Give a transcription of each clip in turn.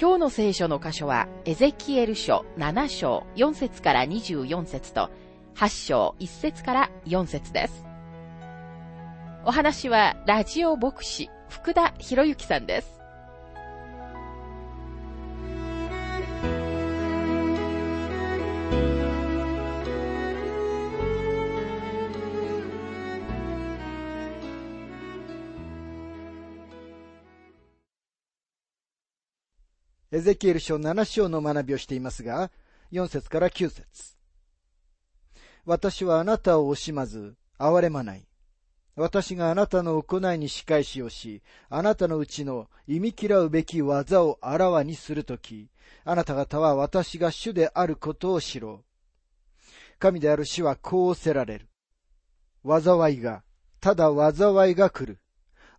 今日の聖書の箇所は、エゼキエル書7章4節から24節と、8章1節から4節です。お話は、ラジオ牧師、福田博之さんです。エゼキエル書7章の学びをしていますが、4節から9節私はあなたを惜しまず、憐れまない。私があなたの行いに仕返しをし、あなたのうちの忌み嫌うべき技をあらわにするとき、あなた方は私が主であることを知ろう。神である主はこうおせられる。災いが、ただ災いが来る。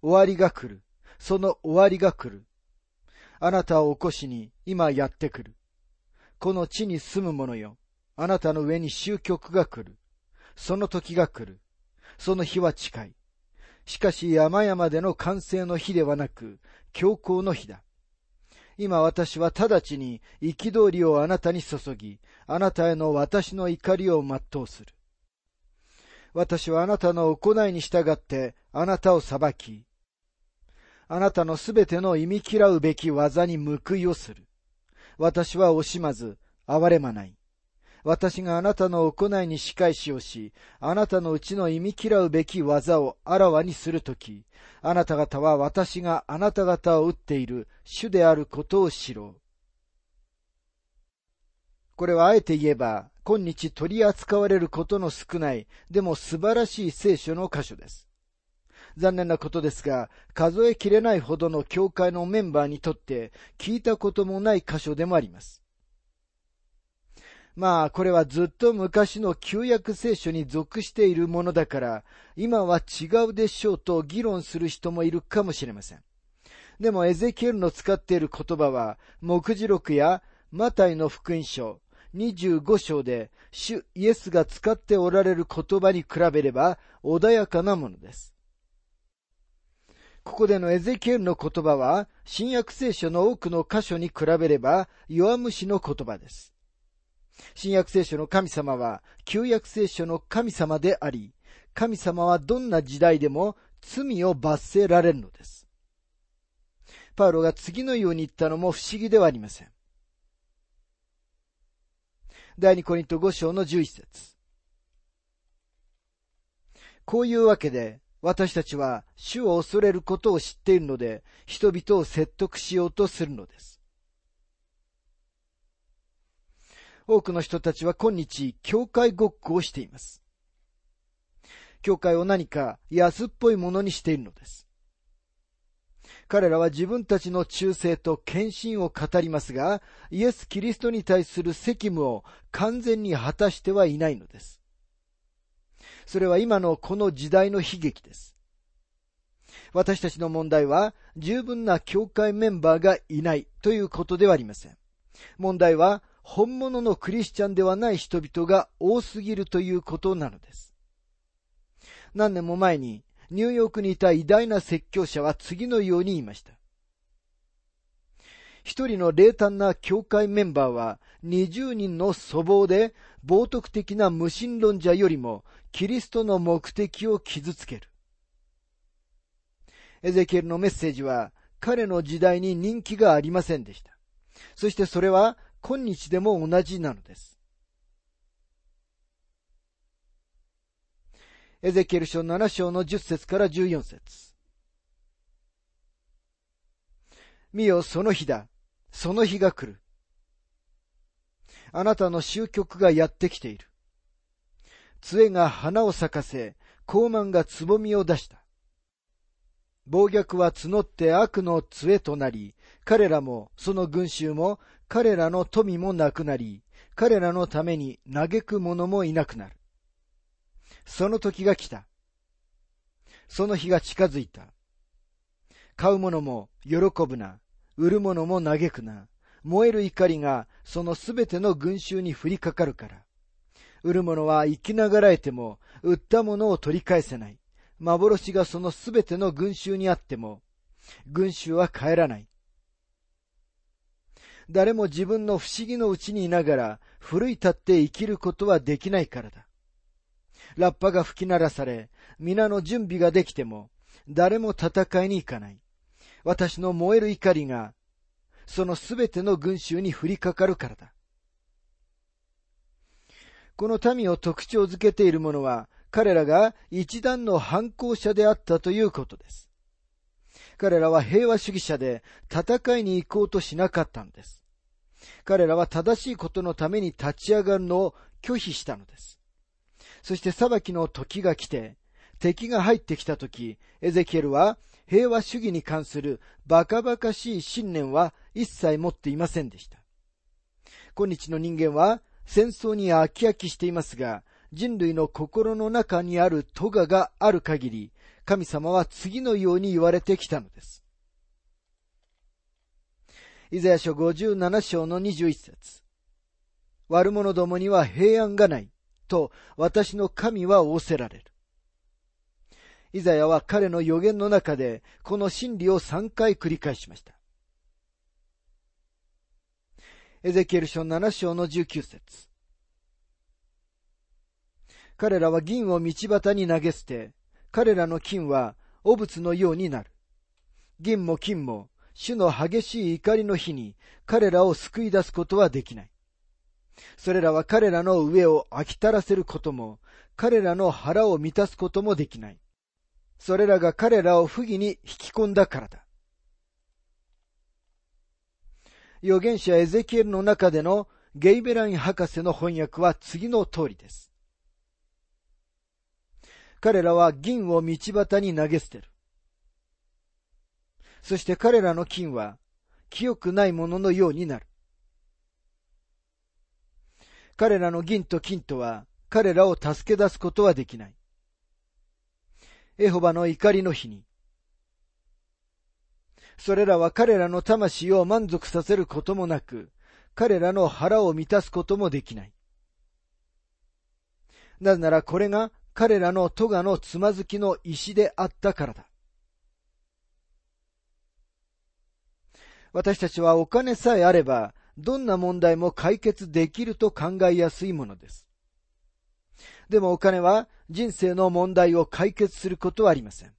終わりが来る。その終わりが来る。あなたを起こしに今やってくる。この地に住む者よ。あなたの上に終局が来る。その時が来る。その日は近い。しかし山々での完成の日ではなく、強行の日だ。今私は直ちに憤りをあなたに注ぎ、あなたへの私の怒りを全うする。私はあなたの行いに従ってあなたを裁き、あなたのすべての忌み嫌うべき技に報いをする。私は惜しまず、憐れまない。私があなたの行いに仕返しをし、あなたのうちの忌み嫌うべき技をあらわにするとき、あなた方は私があなた方を打っている主であることを知ろう。これはあえて言えば、今日取り扱われることの少ない、でも素晴らしい聖書の箇所です。残念なことですが、数えきれないほどの教会のメンバーにとって聞いたこともない箇所でもあります。まあ、これはずっと昔の旧約聖書に属しているものだから、今は違うでしょうと議論する人もいるかもしれません。でも、エゼキエルの使っている言葉は、目次録やマタイの福音書、25章で、主イエスが使っておられる言葉に比べれば穏やかなものです。ここでのエゼキエルの言葉は、新約聖書の多くの箇所に比べれば弱虫の言葉です。新約聖書の神様は、旧約聖書の神様であり、神様はどんな時代でも罪を罰せられるのです。パウロが次のように言ったのも不思議ではありません。第二コリント5章の11節こういうわけで、私たちは主を恐れることを知っているので、人々を説得しようとするのです。多くの人たちは今日、教会ごっこをしています。教会を何か安っぽいものにしているのです。彼らは自分たちの忠誠と献身を語りますが、イエス・キリストに対する責務を完全に果たしてはいないのです。それは今のこの時代の悲劇です。私たちの問題は十分な教会メンバーがいないということではありません。問題は本物のクリスチャンではない人々が多すぎるということなのです。何年も前にニューヨークにいた偉大な説教者は次のように言いました。一人の冷淡な教会メンバーは20人の粗暴で冒涜的な無神論者よりもキリストの目的を傷つける。エゼキエルのメッセージは彼の時代に人気がありませんでした。そしてそれは今日でも同じなのです。エゼキエル書7章の10節から14節見よ、その日だ。その日が来る。あなたの終局がやってきている。杖が花を咲かせ、高慢がつぼみを出した。暴虐は募って悪の杖となり、彼らもその群衆も彼らの富もなくなり、彼らのために嘆く者もいなくなる。その時が来た。その日が近づいた。買う者も喜ぶな。売る者も嘆くな。燃える怒りがそのすべての群衆に降りかかるから。売る者は生きながらえても、売ったものを取り返せない。幻がそのすべての群衆にあっても、群衆は帰らない。誰も自分の不思議のうちにいながら、奮い立って生きることはできないからだ。ラッパが吹き鳴らされ、皆の準備ができても、誰も戦いに行かない。私の燃える怒りが、そのすべての群衆に降りかかるからだ。この民を特徴づけているものは、彼らが一段の反抗者であったということです。彼らは平和主義者で戦いに行こうとしなかったのです。彼らは正しいことのために立ち上がるのを拒否したのです。そして裁きの時が来て、敵が入ってきた時、エゼキエルは平和主義に関するバカバカしい信念は一切持っていませんでした。今日の人間は戦争に飽き飽きしていますが、人類の心の中にある咎がある限り、神様は次のように言われてきたのです。イザヤ書57章の21節悪者どもには平安がない、と私の神は仰せられる。イザヤは彼の予言の中で、この真理を3回繰り返しました。エゼキエル書7章の19節彼らは銀を道端に投げ捨て、彼らの金は汚物のようになる。銀も金も、主の激しい怒りの日に彼らを救い出すことはできない。それらは彼らの上を飽きたらせることも、彼らの腹を満たすこともできない。それらが彼らを不義に引き込んだからだ。預言者エゼキエルの中でのゲイベライン博士の翻訳は次の通りです。彼らは銀を道端に投げ捨てる。そして彼らの金は清くないもののようになる。彼らの銀と金とは彼らを助け出すことはできない。エホバの怒りの日に、それらは彼らの魂を満足させることもなく、彼らの腹を満たすこともできない。なぜならこれが彼らの咎のつまずきの石であったからだ。私たちはお金さえあれば、どんな問題も解決できると考えやすいものです。でもお金は人生の問題を解決することはありません。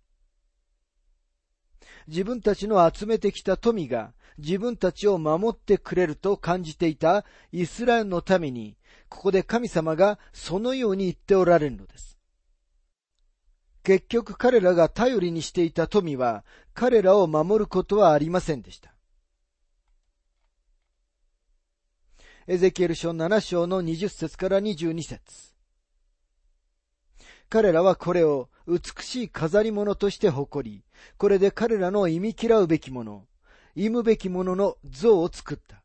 自分たちの集めてきた富が自分たちを守ってくれると感じていたイスラエルのために、ここで神様がそのように言っておられるのです。結局彼らが頼りにしていた富は彼らを守ることはありませんでした。エゼキエル書7章の20節から22節彼らはこれを美しい飾り物として誇り、これで彼らの忌み嫌うべきもの、忌むべきものの像を作った。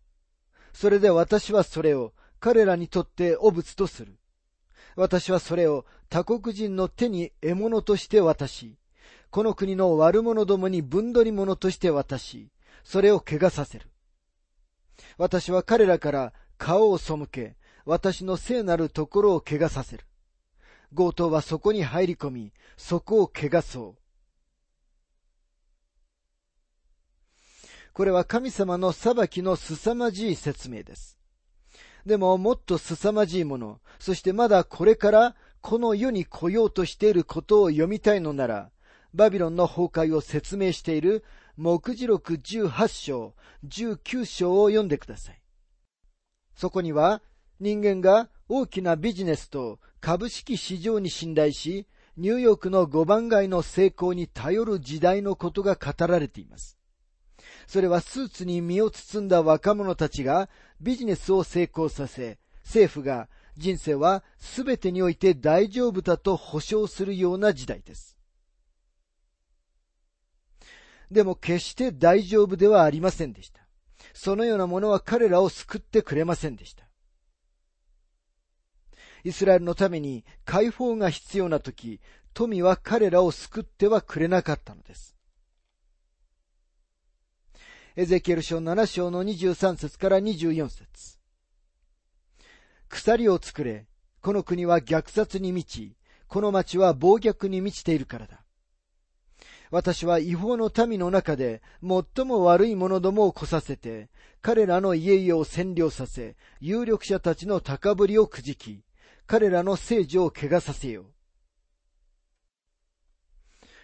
それで私はそれを彼らにとって汚物とする。私はそれを他国人の手に獲物として渡し、この国の悪者どもに分取り物として渡し、それを怪我させる。私は彼らから顔を背け、私の聖なるところを怪我させる。強盗はそこに入り込み、そこを怪我そう。これは神様の裁きの凄まじい説明です。でももっと凄まじいもの、そしてまだこれからこの世に来ようとしていることを読みたいのなら、バビロンの崩壊を説明している目次録18章、19章を読んでください。そこには人間が大きなビジネスと株式市場に信頼し、ニューヨークの五番街の成功に頼る時代のことが語られています。それはスーツに身を包んだ若者たちがビジネスを成功させ、政府が人生は全てにおいて大丈夫だと保証するような時代です。でも決して大丈夫ではありませんでした。そのようなものは彼らを救ってくれませんでした。イスラエルのために解放が必要な時、富は彼らを救ってはくれなかったのです。エゼキエル書7章の23節から24節鎖を作れ。この国は虐殺に満ち、この町は暴虐に満ちているからだ。私は違法の民の中で最も悪い者どもを来させて、彼らの家々を占領させ、有力者たちの高ぶりをくじき、彼らの政治を怪我させよう。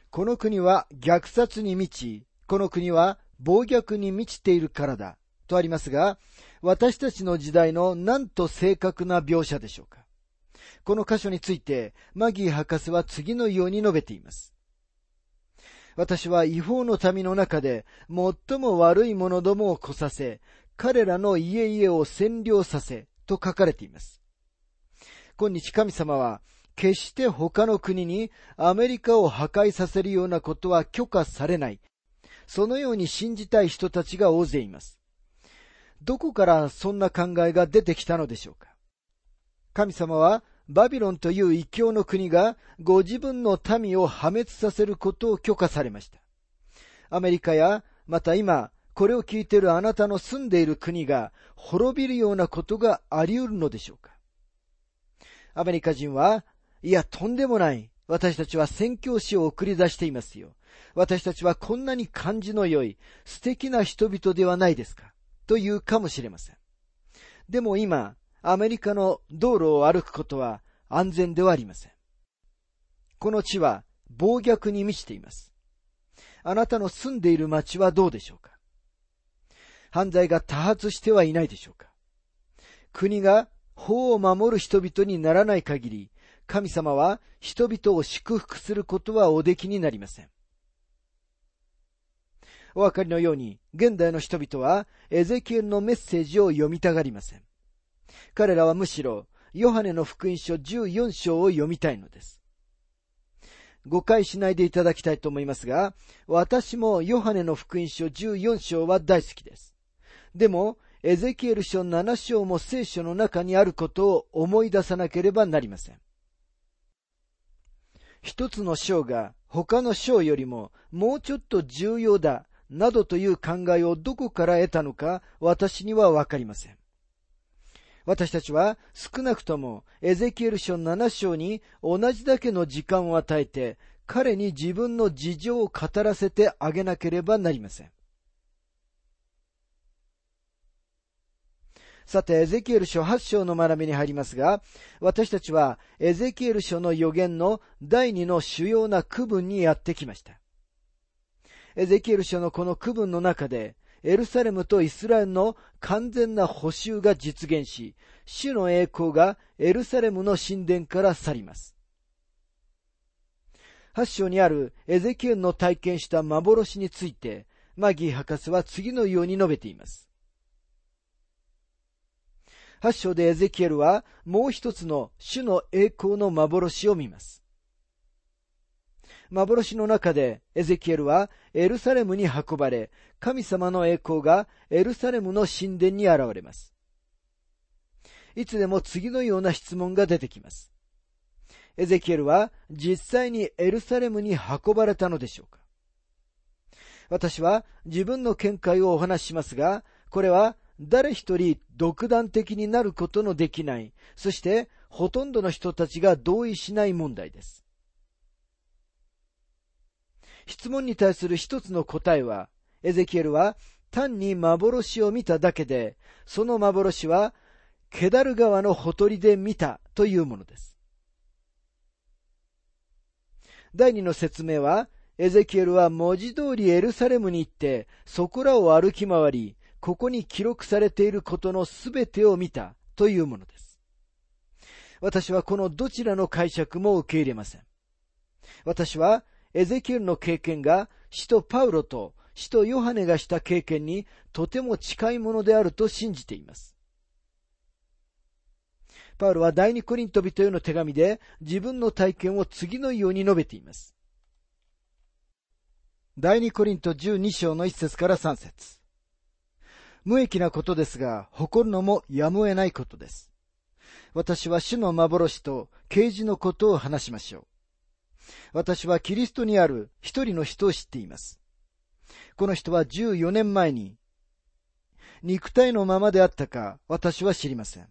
この国は虐殺に満ち、この国は暴虐に満ちているからだ、とありますが、私たちの時代のなんと正確な描写でしょうか。この箇所について、マギー博士は次のように述べています。私は違法の民の中で最も悪い者どもを来させ、彼らの家々を占領させ、と書かれています。今日神様は、決して他の国にアメリカを破壊させるようなことは許可されない。そのように信じたい人たちが大勢います。どこからそんな考えが出てきたのでしょうか神様はバビロンという異教の国がご自分の民を破滅させることを許可されました。アメリカや、また今、これを聞いているあなたの住んでいる国が滅びるようなことがあり得るのでしょうかアメリカ人は、いや、とんでもない。私たちは宣教師を送り出していますよ。私たちはこんなに感じの良い、素敵な人々ではないですか。と言うかもしれません。でも今、アメリカの道路を歩くことは安全ではありません。この地は暴虐に満ちています。あなたの住んでいる町はどうでしょうか犯罪が多発してはいないでしょうか国が法を守る人々にならない限り、神様は人々を祝福することはおできになりません。お分かりのように、現代の人々はエゼキエルのメッセージを読みたがりません。彼らはむしろ、ヨハネの福音書14章を読みたいのです。誤解しないでいただきたいと思いますが、私もヨハネの福音書14章は大好きです。でも、エゼキエル書7章も聖書の中にあることを思い出さなければなりません。一つの章が他の章よりももうちょっと重要だ、などという考えをどこから得たのか私にはわかりません。私たちは少なくともエゼキエル書7章に同じだけの時間を与えて彼に自分の事情を語らせてあげなければなりません。さて、エゼキエル書8章の学びに入りますが、私たちはエゼキエル書の予言の第二の主要な区分にやってきました。エゼキエル書のこの区分の中で、エルサレムとイスラエルの完全な補修が実現し、主の栄光がエルサレムの神殿から去ります。8章にあるエゼキエルの体験した幻について、マギー博士は次のように述べています。8章でエゼキエルはもう一つの主の栄光の幻を見ます。幻の中でエゼキエルはエルサレムに運ばれ、神様の栄光がエルサレムの神殿に現れます。いつでも次のような質問が出てきます。エゼキエルは実際にエルサレムに運ばれたのでしょうか私は自分の見解をお話ししますが、これは誰一人独断的になることのできない、そしてほとんどの人たちが同意しない問題です。質問に対する一つの答えは、エゼキエルは単に幻を見ただけで、その幻はケダル川のほとりで見たというものです。第二の説明は、エゼキエルは文字通りエルサレムに行って、そこらを歩き回り、ここに記録されていることのすべてを見たというものです。私はこのどちらの解釈も受け入れません。私はエゼキエルの経験が使徒パウロと使徒ヨハネがした経験にとても近いものであると信じています。パウロは第二コリント人への手紙で自分の体験を次のように述べています。第二コリント12章の一節から三節無益なことですが、誇るのもやむを得ないことです。私は主の幻と啓示のことを話しましょう。私はキリストにある一人の人を知っています。この人は14年前に、肉体のままであったか、私は知りません。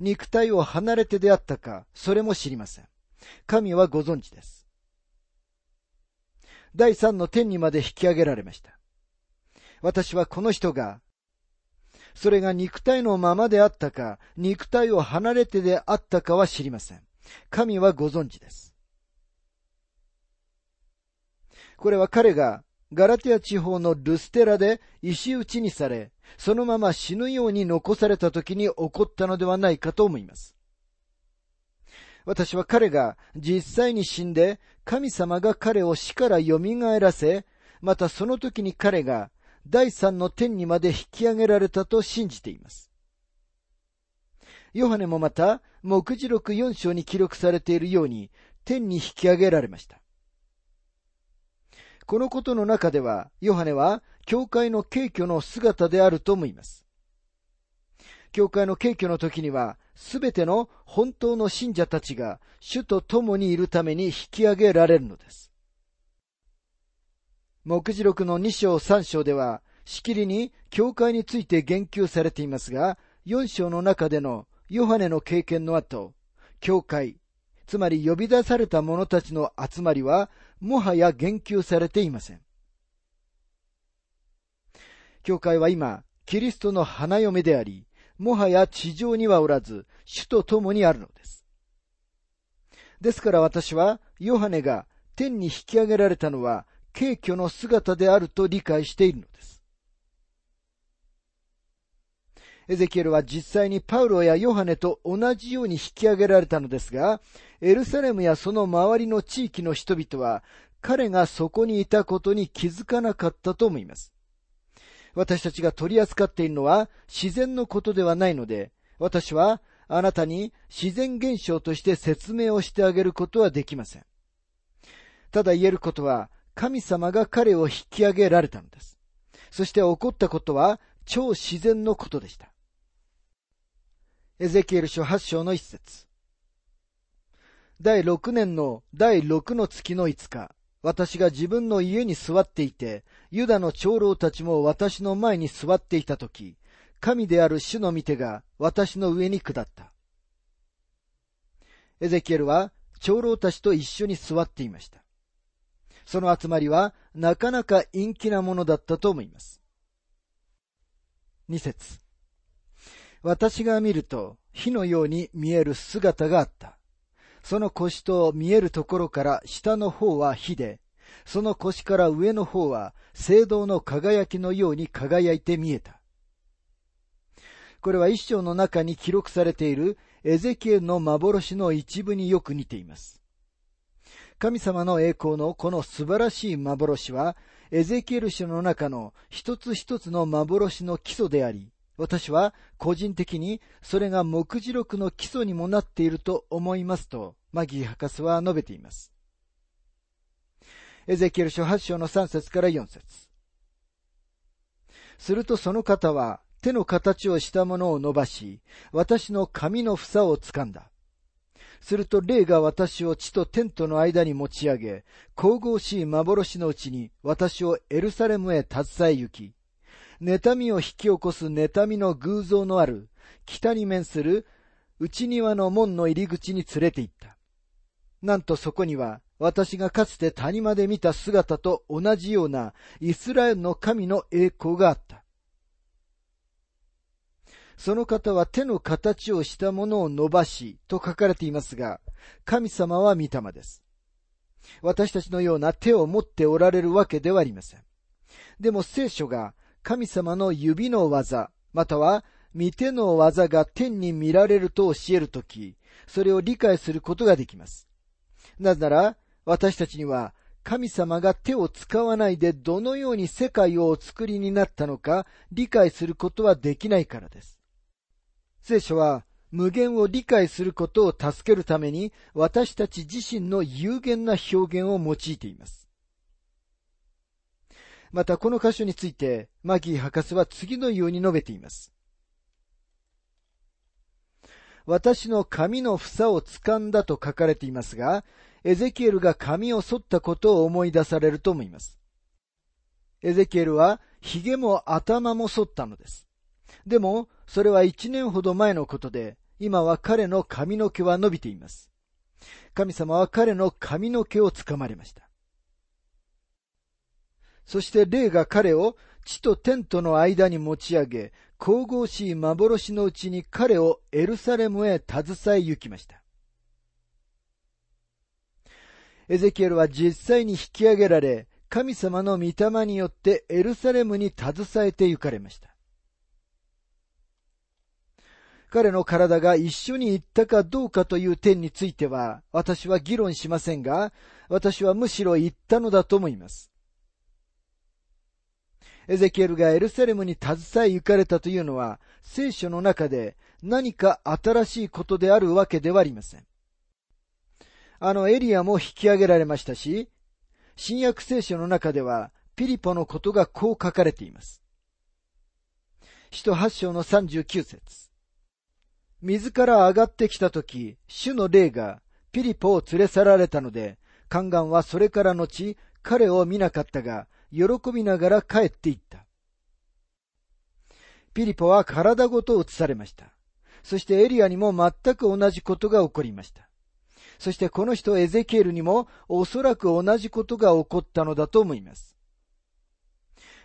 肉体を離れてであったか、それも知りません。神はご存知です。第三の天にまで引き上げられました。私はこの人が、それが肉体のままであったか、肉体を離れてであったかは知りません。神はご存知です。これは彼がガラティア地方のルステラで石打ちにされ、そのまま死ぬように残された時に起こったのではないかと思います。私は彼が実際に死んで、神様が彼を死から蘇らせ、またその時に彼が第三の天にまで引き上げられたと信じています。ヨハネもまた、目次録4章に記録されているように、天に引き上げられました。このことの中では、ヨハネは、教会の敬虚の姿であると思います。教会の敬虚の時には、すべての本当の信者たちが主と共にいるために引き上げられるのです。目次録の2章3章では、しきりに教会について言及されていますが、4章の中でのヨハネの経験の後、教会、つまり呼び出された者たちの集まりは、もはや言及されていません。教会は今、キリストの花嫁であり、もはや地上にはおらず、主と共にあるのです。ですから私は、ヨハネが天に引き上げられたのは、軽挙の姿であると理解しているのです。エゼキエルは実際にパウロやヨハネと同じように引き上げられたのですが、エルサレムやその周りの地域の人々は、彼がそこにいたことに気づかなかったと思います。私たちが取り扱っているのは自然のことではないので、私はあなたに自然現象として説明をしてあげることはできません。ただ言えることは、神様が彼を引き上げられたのです。そして起こったことは超自然のことでした。エゼキエル書8章の一節。第6年の第6の月の5日、私が自分の家に座っていて、ユダの長老たちも私の前に座っていたとき、神である主の御手が私の上に下った。エゼキエルは長老たちと一緒に座っていました。その集まりはなかなか陰気なものだったと思います。二節私が見ると火のように見える姿があった。その腰と見えるところから下の方は火で、その腰から上の方は聖堂の輝きのように輝いて見えた。これは一章の中に記録されているエゼキエルの幻の一部によく似ています。神様の栄光のこの素晴らしい幻は、エゼキエル書の中の一つ一つの幻の基礎であり、私は個人的にそれが目次録の基礎にもなっていると思いますと、マギー博士は述べています。エゼキエル書8章の3節から4節するとその方は手の形をしたものを伸ばし、私の髪の房を掴んだ。すると霊が私を地と天との間に持ち上げ、神々しい幻のうちに私をエルサレムへ携え行き、妬みを引き起こす妬みの偶像のある北に面する内庭の門の入り口に連れて行った。なんとそこには私がかつて谷間で見た姿と同じようなイスラエルの神の栄光があった。その方は手の形をしたものを伸ばしと書かれていますが、神様は御霊です。私たちのような手を持っておられるわけではありません。でも聖書が神様の指の技、または見手の技が天に見られると教えるとき、それを理解することができます。なぜなら、私たちには神様が手を使わないでどのように世界をお作りになったのか理解することはできないからです。聖書は無限を理解することを助けるために私たち自身の有限な表現を用いています。またこの箇所について、マギー博士は次のように述べています。私の髪の房を掴んだと書かれていますが、エゼキエルが髪を剃ったことを思い出されると思います。エゼキエルは髭も頭も剃ったのです。でも、それは一年ほど前のことで、今は彼の髪の毛は伸びています。神様は彼の髪の毛をつかまれました。そして霊が彼を地と天との間に持ち上げ、神々しい幻のうちに彼をエルサレムへ携え行きました。エゼキエルは実際に引き上げられ、神様の御霊によってエルサレムに携えて行かれました。彼の体が一緒に行ったかどうかという点については、私は議論しませんが、私はむしろ行ったのだと思います。エゼキエルがエルサレムに携え行かれたというのは、聖書の中で何か新しいことであるわけではありません。あのエリアも引き上げられましたし、新約聖書の中では、ピリポのことがこう書かれています。使徒八章の39節水から上がってきたとき、主の霊がピリポを連れ去られたので、宦官はそれから後、彼を見なかったが、喜びながら帰っていった。ピリポは体ごと移されました。そしてエリアにも全く同じことが起こりました。そしてこの人エゼキエルにもおそらく同じことが起こったのだと思います。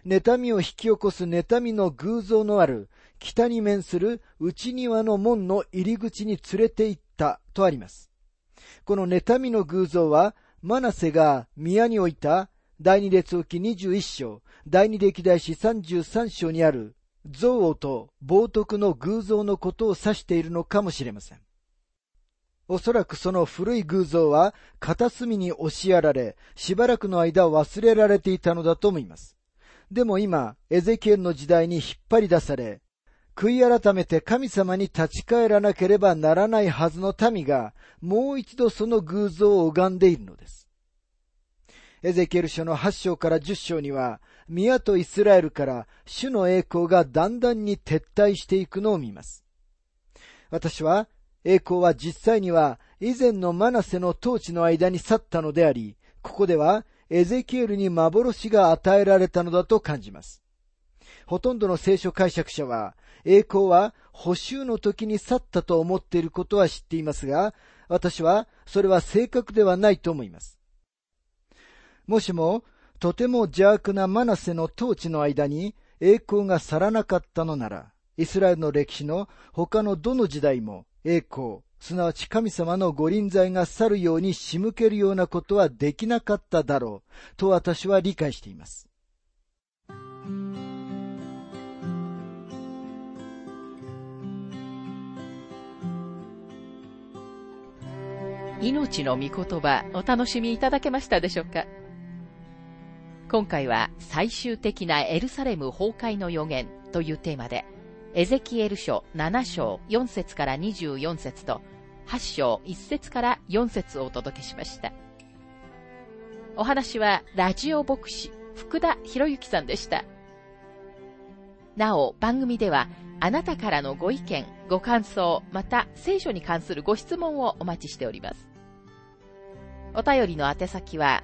妬みを引き起こす妬みの偶像のある北に面する内庭の門の入り口に連れて行ったとあります。この妬みの偶像はマナセが宮に置いた第二列王記21章、第二歴代史33章にある憎悪と冒涜の偶像のことを指しているのかもしれません。おそらくその古い偶像は片隅に押しやられ、しばらくの間忘れられていたのだと思います。でも今、エゼキエルの時代に引っ張り出され、悔い改めて神様に立ち返らなければならないはずの民が、もう一度その偶像を拝んでいるのです。エゼキエル書の8章から10章には、宮とイスラエルから主の栄光がだんだんに撤退していくのを見ます。私は栄光は実際には以前のマナセの統治の間に去ったのであり、ここではエゼキエルに幻が与えられたのだと感じます。ほとんどの聖書解釈者は、栄光は補修の時に去ったと思っていることは知っていますが、私はそれは正確ではないと思います。もしも、とても邪悪なマナセの統治の間に栄光が去らなかったのなら、イスラエルの歴史の他のどの時代も栄光、すなわち神様の御臨在が去るように仕向けるようなことはできなかっただろう、と私は理解しています。命の御言葉お楽しみいただけましたでしょうか？今回は最終的なエルサレム崩壊の予言というテーマでエゼキエル書7章4節から24節と8章1節から4節をお届けしました。お話はラジオ牧師福田博之さんでした。なお番組ではあなたからのご意見、ご感想、また聖書に関するご質問をお待ちしております。お便りの宛先は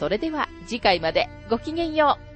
それでは次回までごきげんよう。